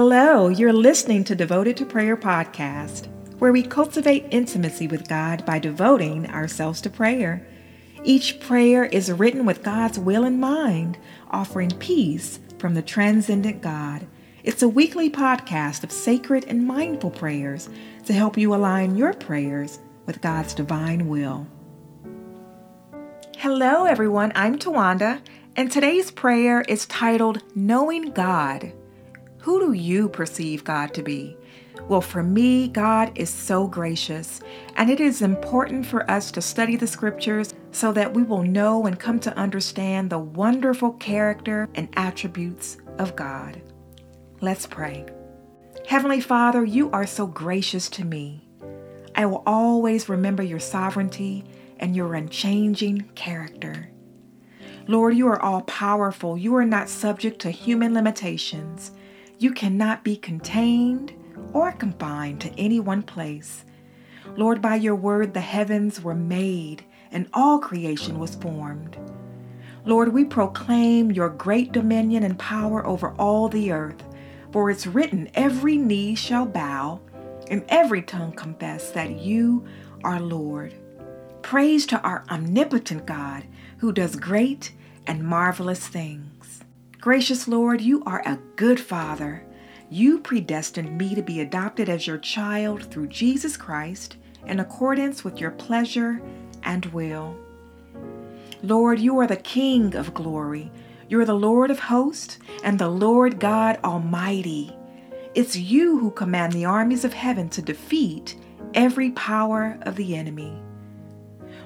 Hello, you're listening to Devoted to Prayer podcast, where we cultivate intimacy with God by devoting ourselves to prayer. Each prayer is written with God's will in mind, offering peace from the transcendent God. It's a weekly podcast of sacred and mindful prayers to help you align your prayers with God's divine will. Hello, everyone. I'm Tawanda, and today's prayer is titled Knowing God. Who do you perceive God to be? Well, for me, God is so gracious, and it is important for us to study the scriptures so that we will know and come to understand the wonderful character and attributes of God. Let's pray. Heavenly Father, you are so gracious to me. I will always remember your sovereignty and your unchanging character. Lord, you are all powerful. You are not subject to human limitations. You cannot be contained or confined to any one place. Lord, by your word the heavens were made and all creation was formed. Lord, we proclaim your great dominion and power over all the earth, for it's written, every knee shall bow and every tongue confess that you are Lord. Praise to our omnipotent God who does great and marvelous things. Gracious Lord, you are a good Father. You predestined me to be adopted as your child through Jesus Christ in accordance with your pleasure and will. Lord, you are the King of glory. You're the Lord of hosts and the Lord God Almighty. It's you who command the armies of heaven to defeat every power of the enemy.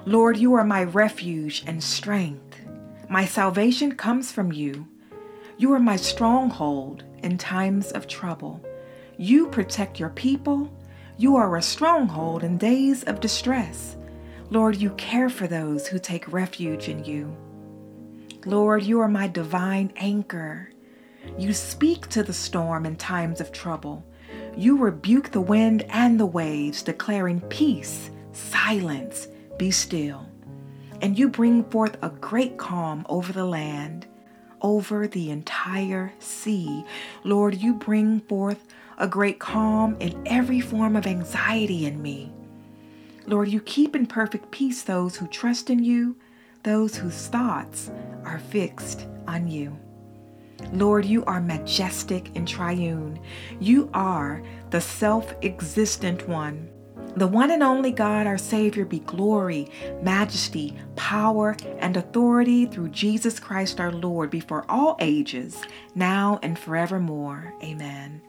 Lord, you are my refuge and strength. My salvation comes from you. You are my stronghold in times of trouble. You protect your people. You are a stronghold in days of distress. Lord, you care for those who take refuge in you. Lord, you are my divine anchor. You speak to the storm in times of trouble. You rebuke the wind and the waves, declaring peace, silence, be still. And you bring forth a great calm over the land over the entire sea. Lord, you bring forth a great calm in every form of anxiety in me. Lord, you keep in perfect peace those who trust in you, those whose thoughts are fixed on you. Lord, you are majestic and triune. You are the self existent one. The one and only God, our Savior, be glory, majesty, power, and authority through Jesus Christ our Lord before all ages, now and forevermore. Amen.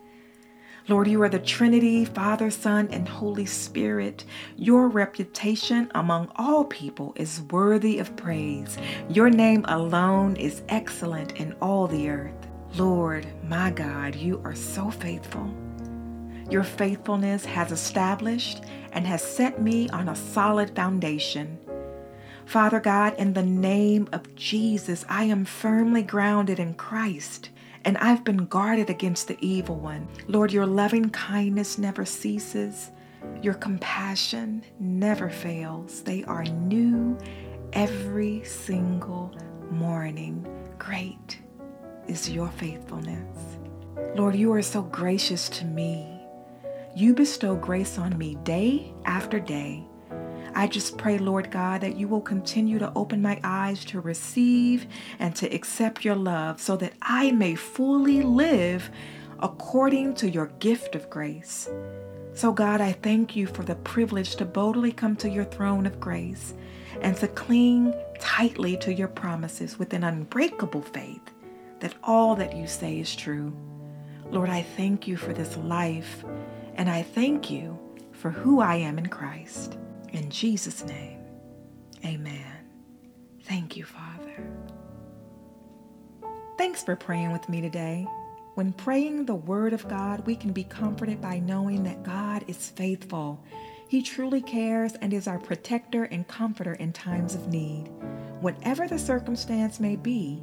Lord, you are the Trinity, Father, Son, and Holy Spirit. Your reputation among all people is worthy of praise. Your name alone is excellent in all the earth. Lord, my God, you are so faithful. Your faithfulness has established and has set me on a solid foundation. Father God, in the name of Jesus, I am firmly grounded in Christ and I've been guarded against the evil one. Lord, your loving kindness never ceases, your compassion never fails. They are new every single morning. Great is your faithfulness. Lord, you are so gracious to me. You bestow grace on me day after day. I just pray, Lord God, that you will continue to open my eyes to receive and to accept your love so that I may fully live according to your gift of grace. So, God, I thank you for the privilege to boldly come to your throne of grace and to cling tightly to your promises with an unbreakable faith that all that you say is true. Lord, I thank you for this life and I thank you for who I am in Christ. In Jesus' name, amen. Thank you, Father. Thanks for praying with me today. When praying the Word of God, we can be comforted by knowing that God is faithful. He truly cares and is our protector and comforter in times of need. Whatever the circumstance may be,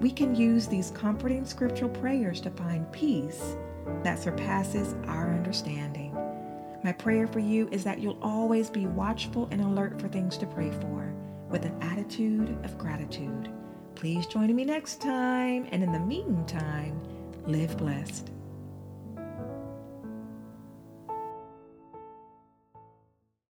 we can use these comforting scriptural prayers to find peace that surpasses our understanding. My prayer for you is that you'll always be watchful and alert for things to pray for with an attitude of gratitude. Please join me next time, and in the meantime, live blessed.